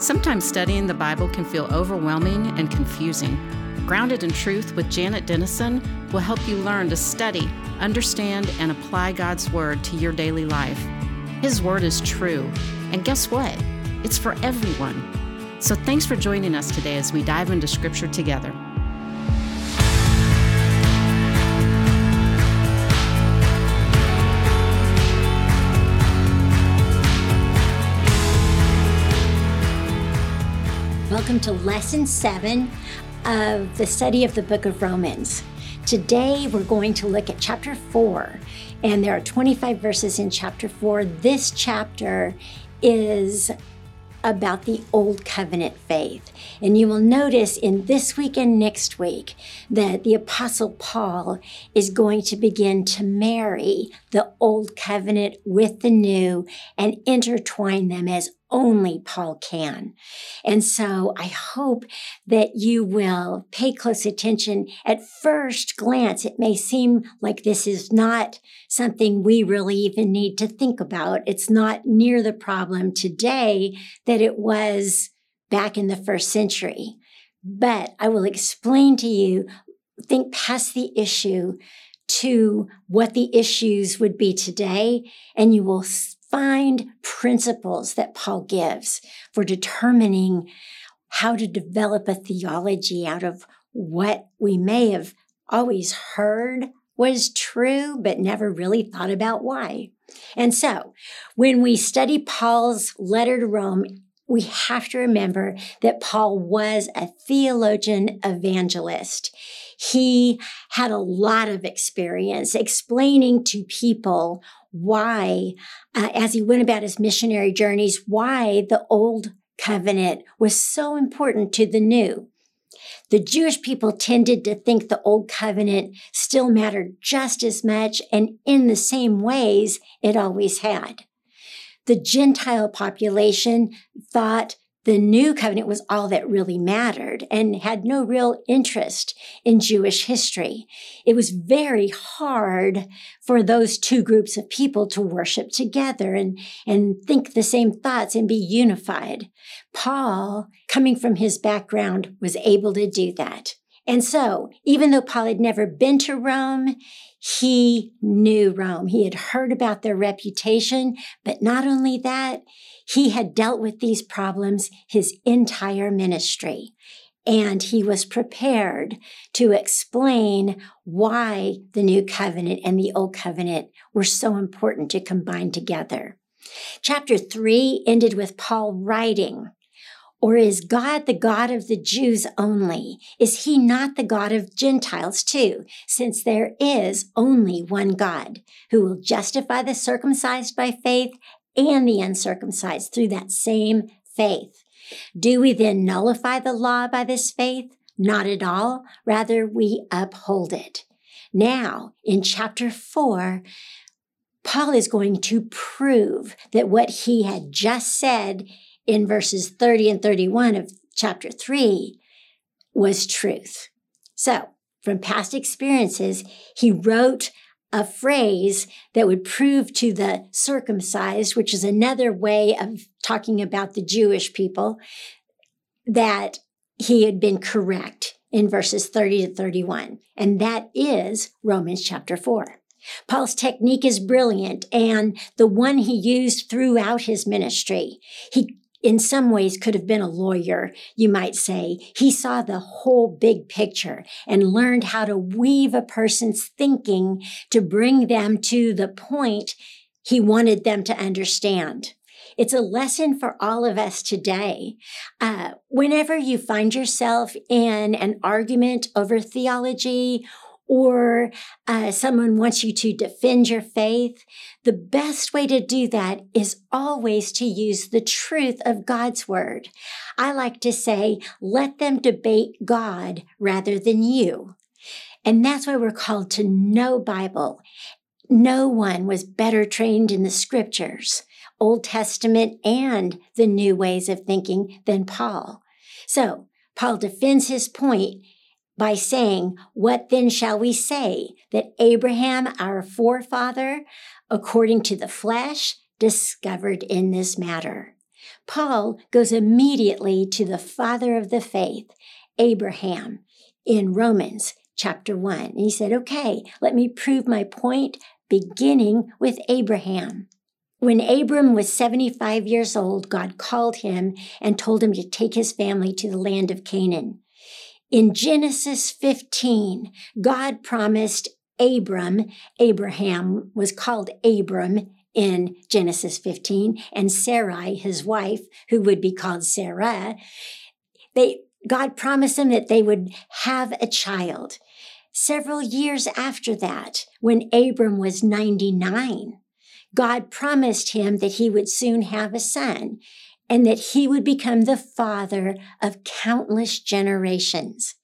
Sometimes studying the Bible can feel overwhelming and confusing. Grounded in Truth with Janet Denison will help you learn to study, understand, and apply God's Word to your daily life. His Word is true, and guess what? It's for everyone. So thanks for joining us today as we dive into Scripture together. Welcome to lesson seven of the study of the book of Romans. Today we're going to look at chapter four, and there are 25 verses in chapter four. This chapter is about the old covenant faith. And you will notice in this week and next week that the apostle Paul is going to begin to marry the old covenant with the new and intertwine them as only Paul can. And so I hope that you will pay close attention. At first glance, it may seem like this is not something we really even need to think about. It's not near the problem today that it was back in the first century. But I will explain to you, think past the issue to what the issues would be today, and you will find principles that Paul gives for determining how to develop a theology out of what we may have always heard was true, but never really thought about why. And so when we study Paul's letter to Rome, we have to remember that Paul was a theologian evangelist. He had a lot of experience explaining to people why, uh, as he went about his missionary journeys, why the old covenant was so important to the new. The Jewish people tended to think the old covenant still mattered just as much and in the same ways it always had. The Gentile population thought the new covenant was all that really mattered and had no real interest in Jewish history. It was very hard for those two groups of people to worship together and, and think the same thoughts and be unified. Paul, coming from his background, was able to do that. And so, even though Paul had never been to Rome, he knew Rome. He had heard about their reputation, but not only that, he had dealt with these problems his entire ministry. And he was prepared to explain why the new covenant and the old covenant were so important to combine together. Chapter three ended with Paul writing or is God the God of the Jews only? Is he not the God of Gentiles too? Since there is only one God who will justify the circumcised by faith and the uncircumcised through that same faith. Do we then nullify the law by this faith? Not at all. Rather, we uphold it. Now, in chapter four, Paul is going to prove that what he had just said in verses 30 and 31 of chapter 3 was truth. So, from past experiences, he wrote a phrase that would prove to the circumcised, which is another way of talking about the Jewish people, that he had been correct in verses 30 to 31. And that is Romans chapter 4. Paul's technique is brilliant and the one he used throughout his ministry. He in some ways could have been a lawyer, you might say. He saw the whole big picture and learned how to weave a person's thinking to bring them to the point he wanted them to understand. It's a lesson for all of us today. Uh, whenever you find yourself in an argument over theology or uh, someone wants you to defend your faith, the best way to do that is always to use the truth of God's word. I like to say, let them debate God rather than you. And that's why we're called to know Bible. No one was better trained in the scriptures, Old Testament and the new ways of thinking than Paul. So Paul defends his point by saying, What then shall we say? That Abraham, our forefather, according to the flesh, discovered in this matter. Paul goes immediately to the father of the faith, Abraham, in Romans chapter 1. And he said, Okay, let me prove my point, beginning with Abraham. When Abram was 75 years old, God called him and told him to take his family to the land of Canaan. In Genesis 15, God promised Abram, Abraham was called Abram in Genesis 15, and Sarai, his wife, who would be called Sarah, they, God promised them that they would have a child. Several years after that, when Abram was 99, God promised him that he would soon have a son and that he would become the father of countless generations.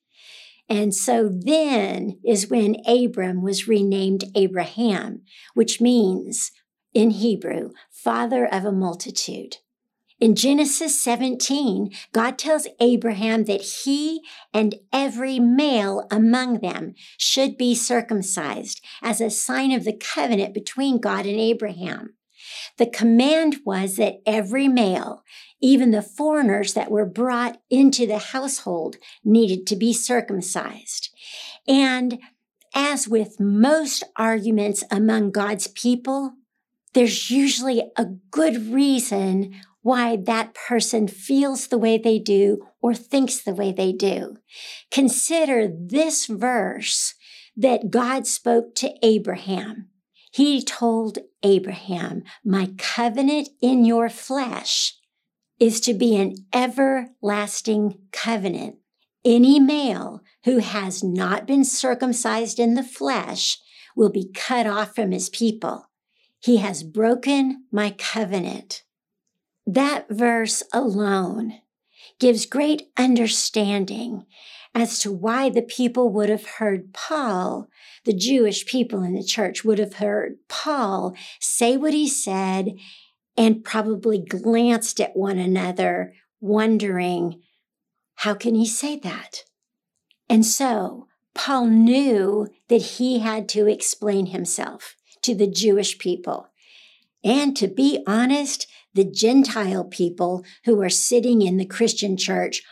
And so then is when Abram was renamed Abraham, which means in Hebrew, father of a multitude. In Genesis 17, God tells Abraham that he and every male among them should be circumcised as a sign of the covenant between God and Abraham. The command was that every male, even the foreigners that were brought into the household, needed to be circumcised. And as with most arguments among God's people, there's usually a good reason why that person feels the way they do or thinks the way they do. Consider this verse that God spoke to Abraham. He told Abraham, My covenant in your flesh is to be an everlasting covenant. Any male who has not been circumcised in the flesh will be cut off from his people. He has broken my covenant. That verse alone gives great understanding as to why the people would have heard Paul, the Jewish people in the church would have heard Paul say what he said and probably glanced at one another, wondering, how can he say that? And so Paul knew that he had to explain himself to the Jewish people. And to be honest, the Gentile people who are sitting in the Christian church,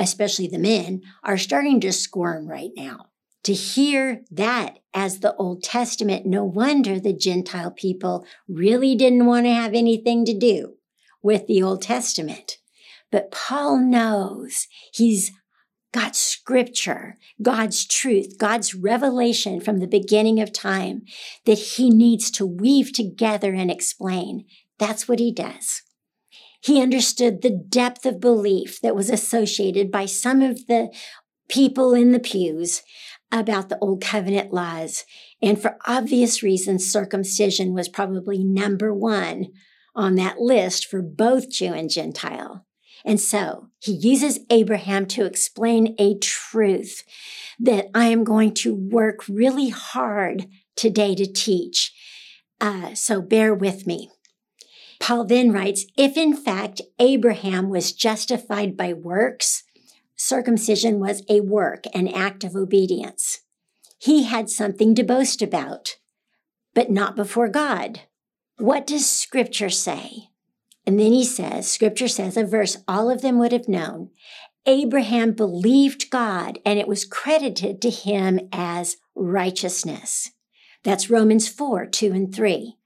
especially the men, are starting to squirm right now. To hear that as the Old Testament, no wonder the Gentile people really didn't want to have anything to do with the Old Testament. But Paul knows he's got scripture, God's truth, God's revelation from the beginning of time that he needs to weave together and explain. That's what he does. He understood the depth of belief that was associated by some of the people in the pews about the Old Covenant laws. And for obvious reasons, circumcision was probably number one on that list for both Jew and Gentile. And so he uses Abraham to explain a truth that I am going to work really hard today to teach. Uh, so bear with me. Paul then writes, if in fact Abraham was justified by works, circumcision was a work, an act of obedience. He had something to boast about, but not before God. What does scripture say? And then he says, scripture says, a verse all of them would have known. Abraham believed God and it was credited to him as righteousness. That's Romans 4, 2 and 3.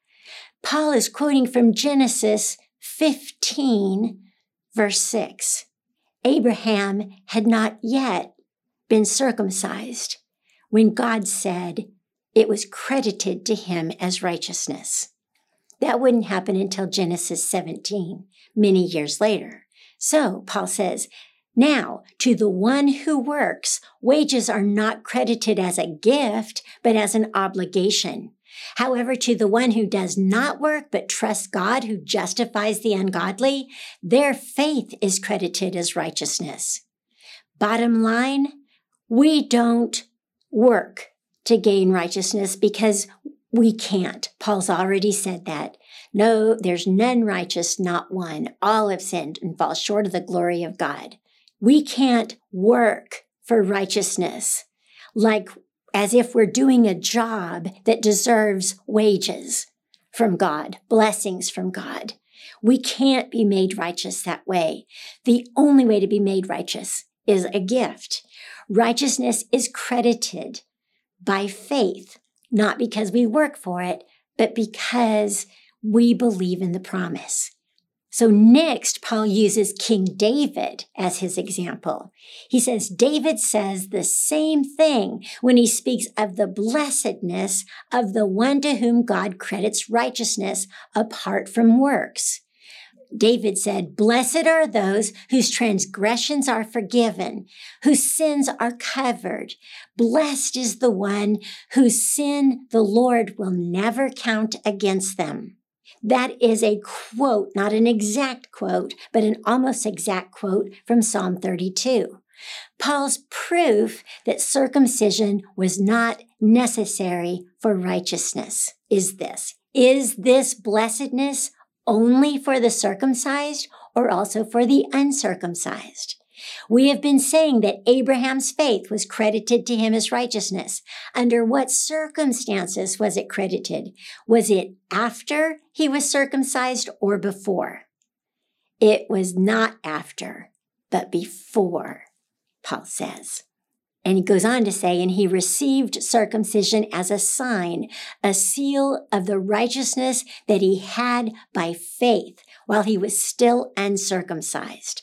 Paul is quoting from Genesis 15, verse 6. Abraham had not yet been circumcised when God said it was credited to him as righteousness. That wouldn't happen until Genesis 17, many years later. So Paul says, now, to the one who works, wages are not credited as a gift, but as an obligation. However, to the one who does not work but trusts God who justifies the ungodly, their faith is credited as righteousness. Bottom line, we don't work to gain righteousness because we can't. Paul's already said that. No, there's none righteous, not one. All have sinned and fall short of the glory of God. We can't work for righteousness like as if we're doing a job that deserves wages from God, blessings from God. We can't be made righteous that way. The only way to be made righteous is a gift. Righteousness is credited by faith, not because we work for it, but because we believe in the promise. So next, Paul uses King David as his example. He says, David says the same thing when he speaks of the blessedness of the one to whom God credits righteousness apart from works. David said, Blessed are those whose transgressions are forgiven, whose sins are covered. Blessed is the one whose sin the Lord will never count against them. That is a quote, not an exact quote, but an almost exact quote from Psalm 32. Paul's proof that circumcision was not necessary for righteousness is this. Is this blessedness only for the circumcised or also for the uncircumcised? We have been saying that Abraham's faith was credited to him as righteousness. Under what circumstances was it credited? Was it after he was circumcised or before? It was not after, but before, Paul says. And he goes on to say, and he received circumcision as a sign, a seal of the righteousness that he had by faith while he was still uncircumcised.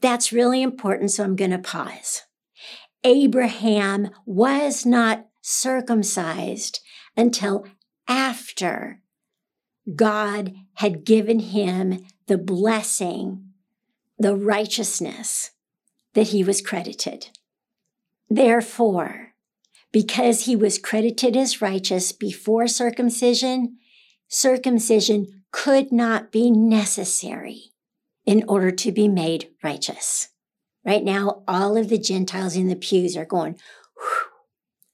That's really important, so I'm going to pause. Abraham was not circumcised until after God had given him the blessing, the righteousness that he was credited. Therefore, because he was credited as righteous before circumcision, circumcision could not be necessary in order to be made righteous. Right now, all of the Gentiles in the pews are going,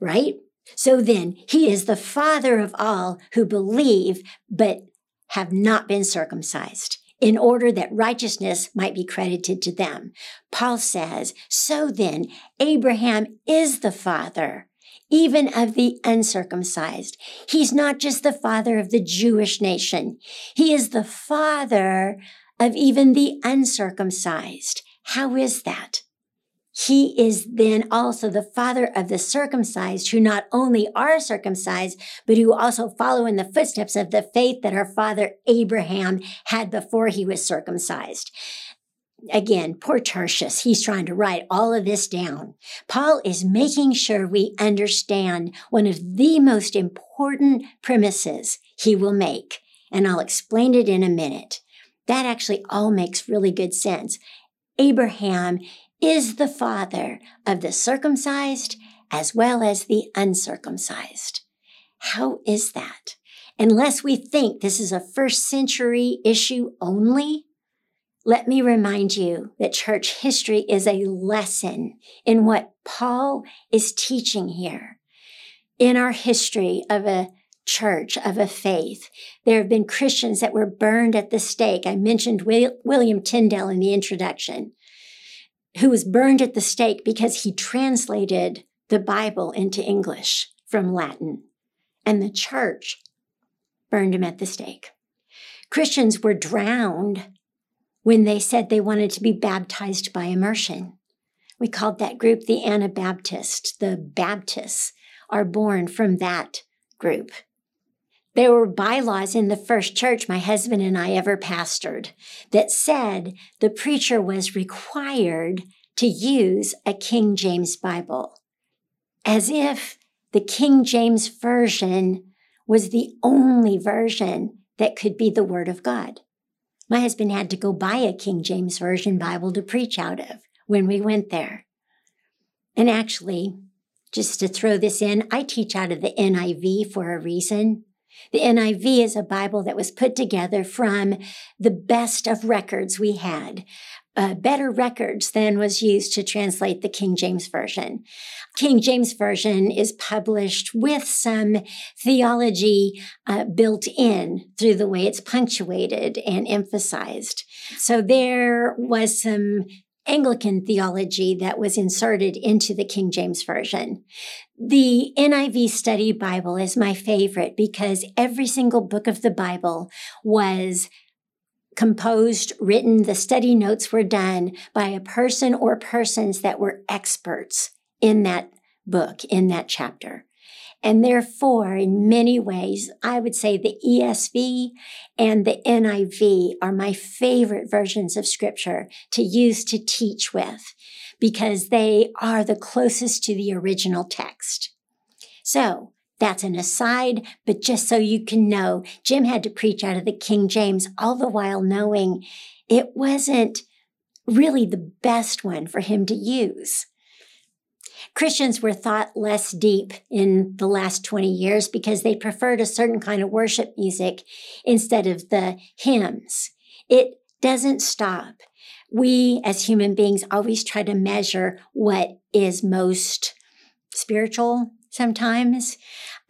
right? So then, he is the father of all who believe but have not been circumcised in order that righteousness might be credited to them. Paul says, So then, Abraham is the father even of the uncircumcised. He's not just the father of the Jewish nation. He is the father of even the uncircumcised. How is that? He is then also the father of the circumcised who not only are circumcised, but who also follow in the footsteps of the faith that our father Abraham had before he was circumcised. Again, poor Tertius, he's trying to write all of this down. Paul is making sure we understand one of the most important premises he will make, and I'll explain it in a minute. That actually all makes really good sense. Abraham is the father of the circumcised as well as the uncircumcised. How is that? Unless we think this is a first century issue only, let me remind you that church history is a lesson in what Paul is teaching here. In our history of a church of a faith. There have been Christians that were burned at the stake. I mentioned William Tyndale in the introduction, who was burned at the stake because he translated the Bible into English from Latin. And the church burned him at the stake. Christians were drowned when they said they wanted to be baptized by immersion. We called that group the Anabaptist. The Baptists are born from that group. There were bylaws in the first church my husband and I ever pastored that said the preacher was required to use a King James Bible, as if the King James Version was the only version that could be the Word of God. My husband had to go buy a King James Version Bible to preach out of when we went there. And actually, just to throw this in, I teach out of the NIV for a reason. The NIV is a Bible that was put together from the best of records we had. Uh, better records than was used to translate the King James Version. King James Version is published with some theology uh, built in through the way it's punctuated and emphasized. So there was some Anglican theology that was inserted into the King James Version. The NIV Study Bible is my favorite because every single book of the Bible was composed, written, the study notes were done by a person or persons that were experts in that book, in that chapter. And therefore, in many ways, I would say the ESV and the NIV are my favorite versions of scripture to use to teach with because they are the closest to the original text. So that's an aside, but just so you can know, Jim had to preach out of the King James, all the while knowing it wasn't really the best one for him to use. Christians were thought less deep in the last 20 years because they preferred a certain kind of worship music instead of the hymns. It doesn't stop. We as human beings always try to measure what is most spiritual sometimes.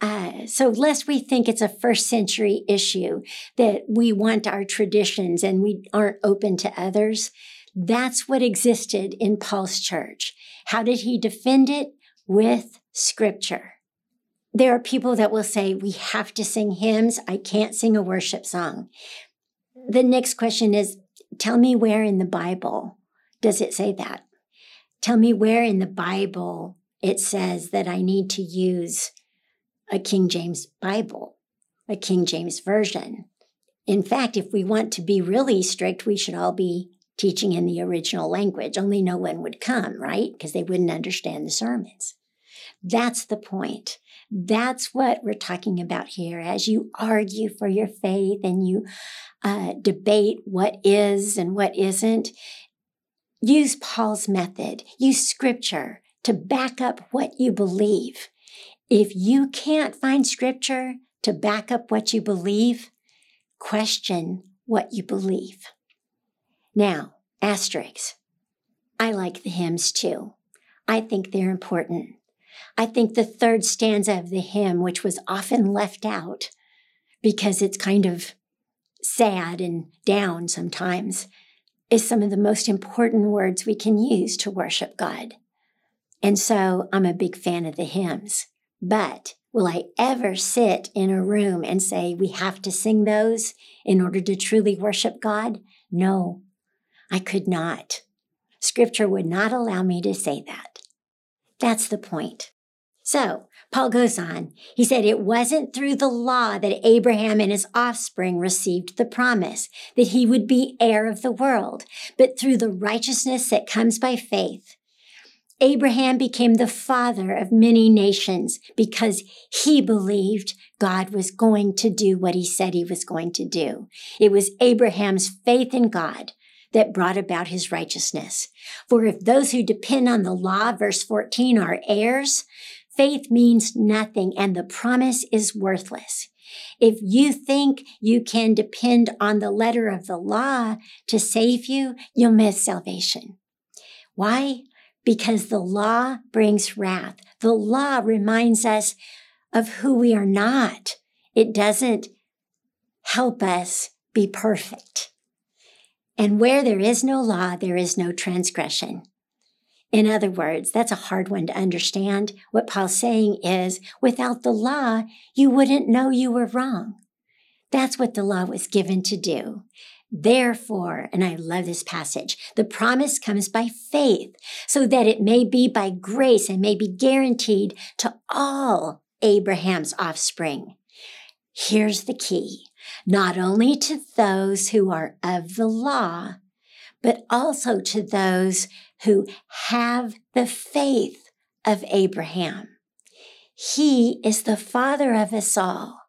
Uh, so, lest we think it's a first century issue that we want our traditions and we aren't open to others, that's what existed in Paul's church. How did he defend it? With scripture. There are people that will say, we have to sing hymns. I can't sing a worship song. The next question is, tell me where in the Bible does it say that? Tell me where in the Bible it says that I need to use a King James Bible, a King James Version. In fact, if we want to be really strict, we should all be teaching in the original language. Only no one would come, right? Because they wouldn't understand the sermons. That's the point. That's what we're talking about here. As you argue for your faith and you uh, debate what is and what isn't, use Paul's method, use scripture to back up what you believe. If you can't find scripture to back up what you believe, question what you believe. Now, asterisks. I like the hymns too. I think they're important. I think the third stanza of the hymn, which was often left out because it's kind of sad and down sometimes, is some of the most important words we can use to worship God. And so I'm a big fan of the hymns. But will I ever sit in a room and say, we have to sing those in order to truly worship God? No, I could not. Scripture would not allow me to say that. That's the point. So, Paul goes on. He said, It wasn't through the law that Abraham and his offspring received the promise that he would be heir of the world, but through the righteousness that comes by faith. Abraham became the father of many nations because he believed God was going to do what he said he was going to do. It was Abraham's faith in God that brought about his righteousness. For if those who depend on the law, verse 14, are heirs, faith means nothing and the promise is worthless. If you think you can depend on the letter of the law to save you, you'll miss salvation. Why? Because the law brings wrath. The law reminds us of who we are not. It doesn't help us be perfect. And where there is no law, there is no transgression. In other words, that's a hard one to understand. What Paul's saying is, without the law, you wouldn't know you were wrong. That's what the law was given to do. Therefore, and I love this passage, the promise comes by faith, so that it may be by grace and may be guaranteed to all Abraham's offspring. Here's the key not only to those who are of the law, but also to those who have the faith of Abraham. He is the father of us all.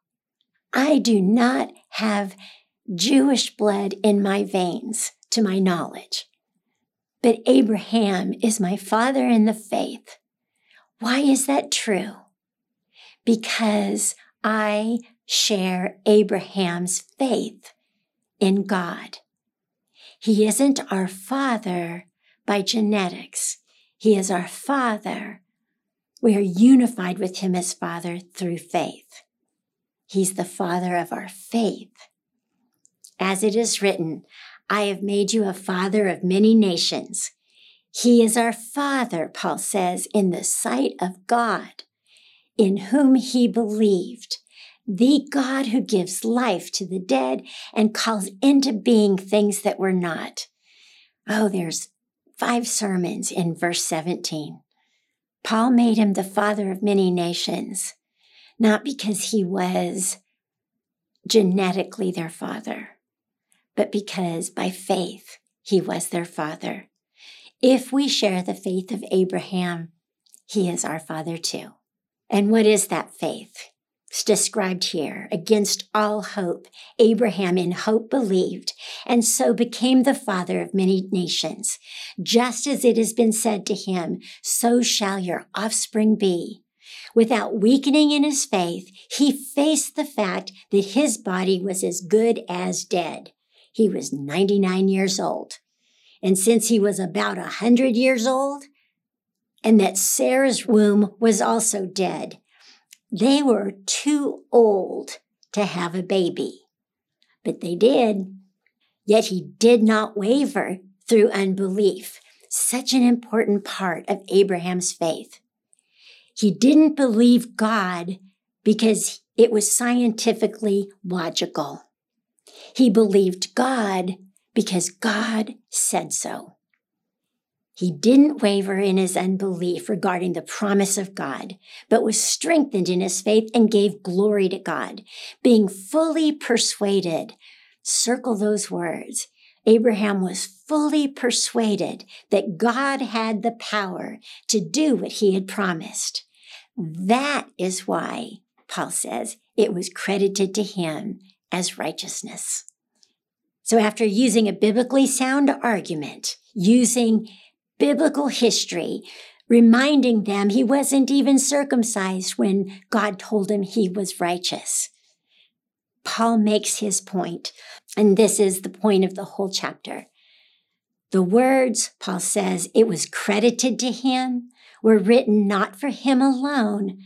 I do not have Jewish blood in my veins, to my knowledge, but Abraham is my father in the faith. Why is that true? Because I share Abraham's faith in God. He isn't our father by genetics. He is our father. We are unified with him as father through faith. He's the father of our faith. As it is written, I have made you a father of many nations. He is our father, Paul says, in the sight of God, in whom he believed the God who gives life to the dead and calls into being things that were not. Oh, there's five sermons in verse 17. Paul made him the father of many nations, not because he was genetically their father, but because by faith he was their father. If we share the faith of Abraham, he is our father too. And what is that faith? Described here. Against all hope, Abraham in hope believed, and so became the father of many nations. Just as it has been said to him, so shall your offspring be. Without weakening in his faith, he faced the fact that his body was as good as dead. He was 99 years old. And since he was about a 100 years old, and that Sarah's womb was also dead, they were too old to have a baby. But they did. Yet he did not waver through unbelief, such an important part of Abraham's faith. He didn't believe God because it was scientifically logical. He believed God because God said so. He didn't waver in his unbelief regarding the promise of God, but was strengthened in his faith and gave glory to God, being fully persuaded. Circle those words. Abraham was fully persuaded that God had the power to do what he had promised. That is why, Paul says, it was credited to him as righteousness. So after using a biblically sound argument, using biblical history, reminding them he wasn't even circumcised when God told him he was righteous. Paul makes his point, and this is the point of the whole chapter. The words, Paul says, it was credited to him, were written not for him alone,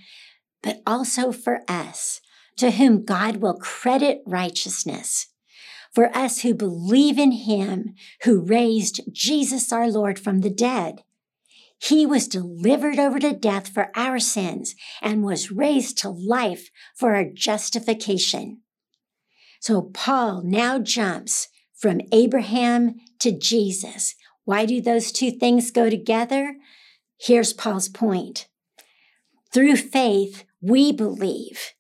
but also for us, to whom God will credit righteousness for us who believe in him who raised Jesus our Lord from the dead. He was delivered over to death for our sins and was raised to life for our justification. So Paul now jumps from Abraham to Jesus. Why do those two things go together? Here's Paul's point. Through faith, we believe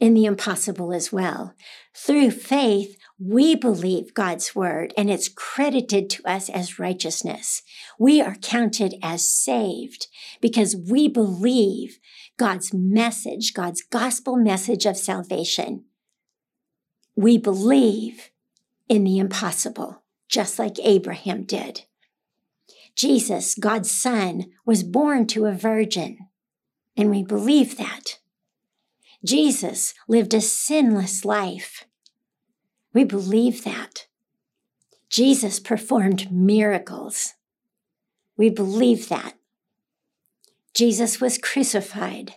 in the impossible as well. Through faith, we believe God's word and it's credited to us as righteousness. We are counted as saved because we believe God's message, God's gospel message of salvation. We believe in the impossible, just like Abraham did. Jesus, God's son, was born to a virgin, and we believe that. Jesus lived a sinless life. We believe that. Jesus performed miracles. We believe that. Jesus was crucified,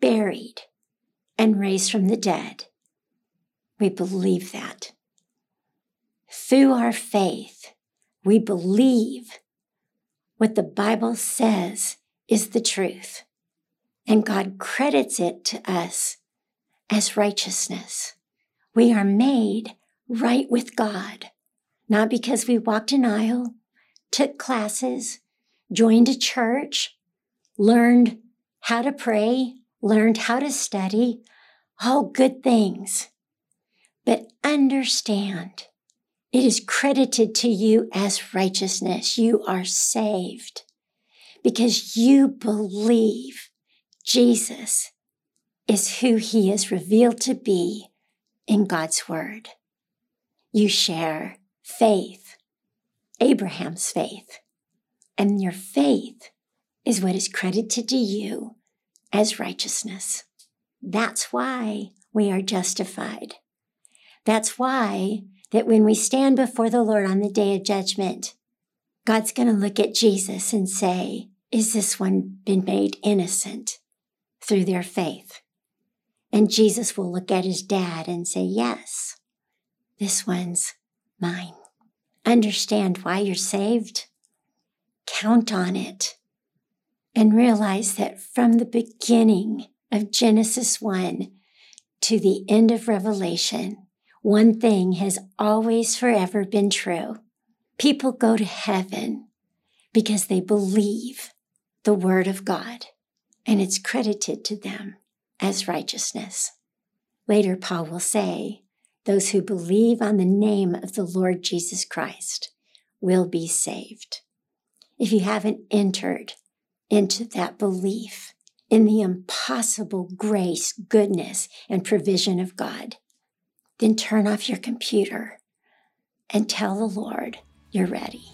buried, and raised from the dead. We believe that. Through our faith, we believe what the Bible says is the truth and God credits it to us as righteousness. We are made right with God, not because we walked an aisle, took classes, joined a church, learned how to pray, learned how to study, all good things. But understand, it is credited to you as righteousness. You are saved because you believe Jesus is who he is revealed to be in God's word. You share faith, Abraham's faith, and your faith is what is credited to you as righteousness. That's why we are justified. That's why that when we stand before the Lord on the day of judgment, God's going to look at Jesus and say, is this one been made innocent? through their faith. And Jesus will look at his dad and say, Yes, this one's mine. Understand why you're saved. Count on it. And realize that from the beginning of Genesis 1, to the end of Revelation, one thing has always forever been true. People go to heaven because they believe the word of God and it's credited to them as righteousness. Later, Paul will say, those who believe on the name of the Lord Jesus Christ will be saved. If you haven't entered into that belief in the impossible grace, goodness, and provision of God, then turn off your computer and tell the Lord you're ready.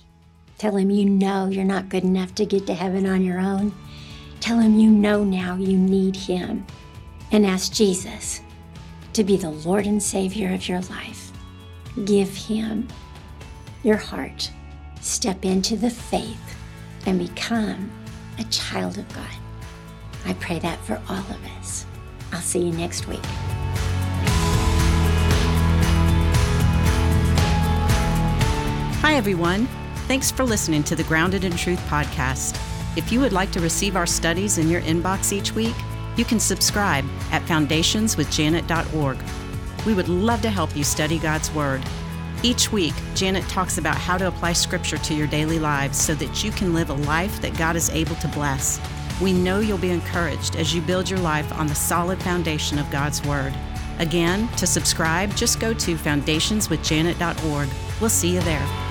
Tell him you know you're not good enough to get to heaven on your own. Tell him you know now you need him. And ask Jesus to be the Lord and Savior of your life. Give him your heart. Step into the faith and become a child of God. I pray that for all of us. I'll see you next week. Hi, everyone. Thanks for listening to the Grounded in Truth podcast. If you would like to receive our studies in your inbox each week, you can subscribe at foundationswithjanet.org. We would love to help you study God's Word. Each week, Janet talks about how to apply Scripture to your daily lives so that you can live a life that God is able to bless. We know you'll be encouraged as you build your life on the solid foundation of God's Word. Again, to subscribe, just go to foundationswithjanet.org. We'll see you there.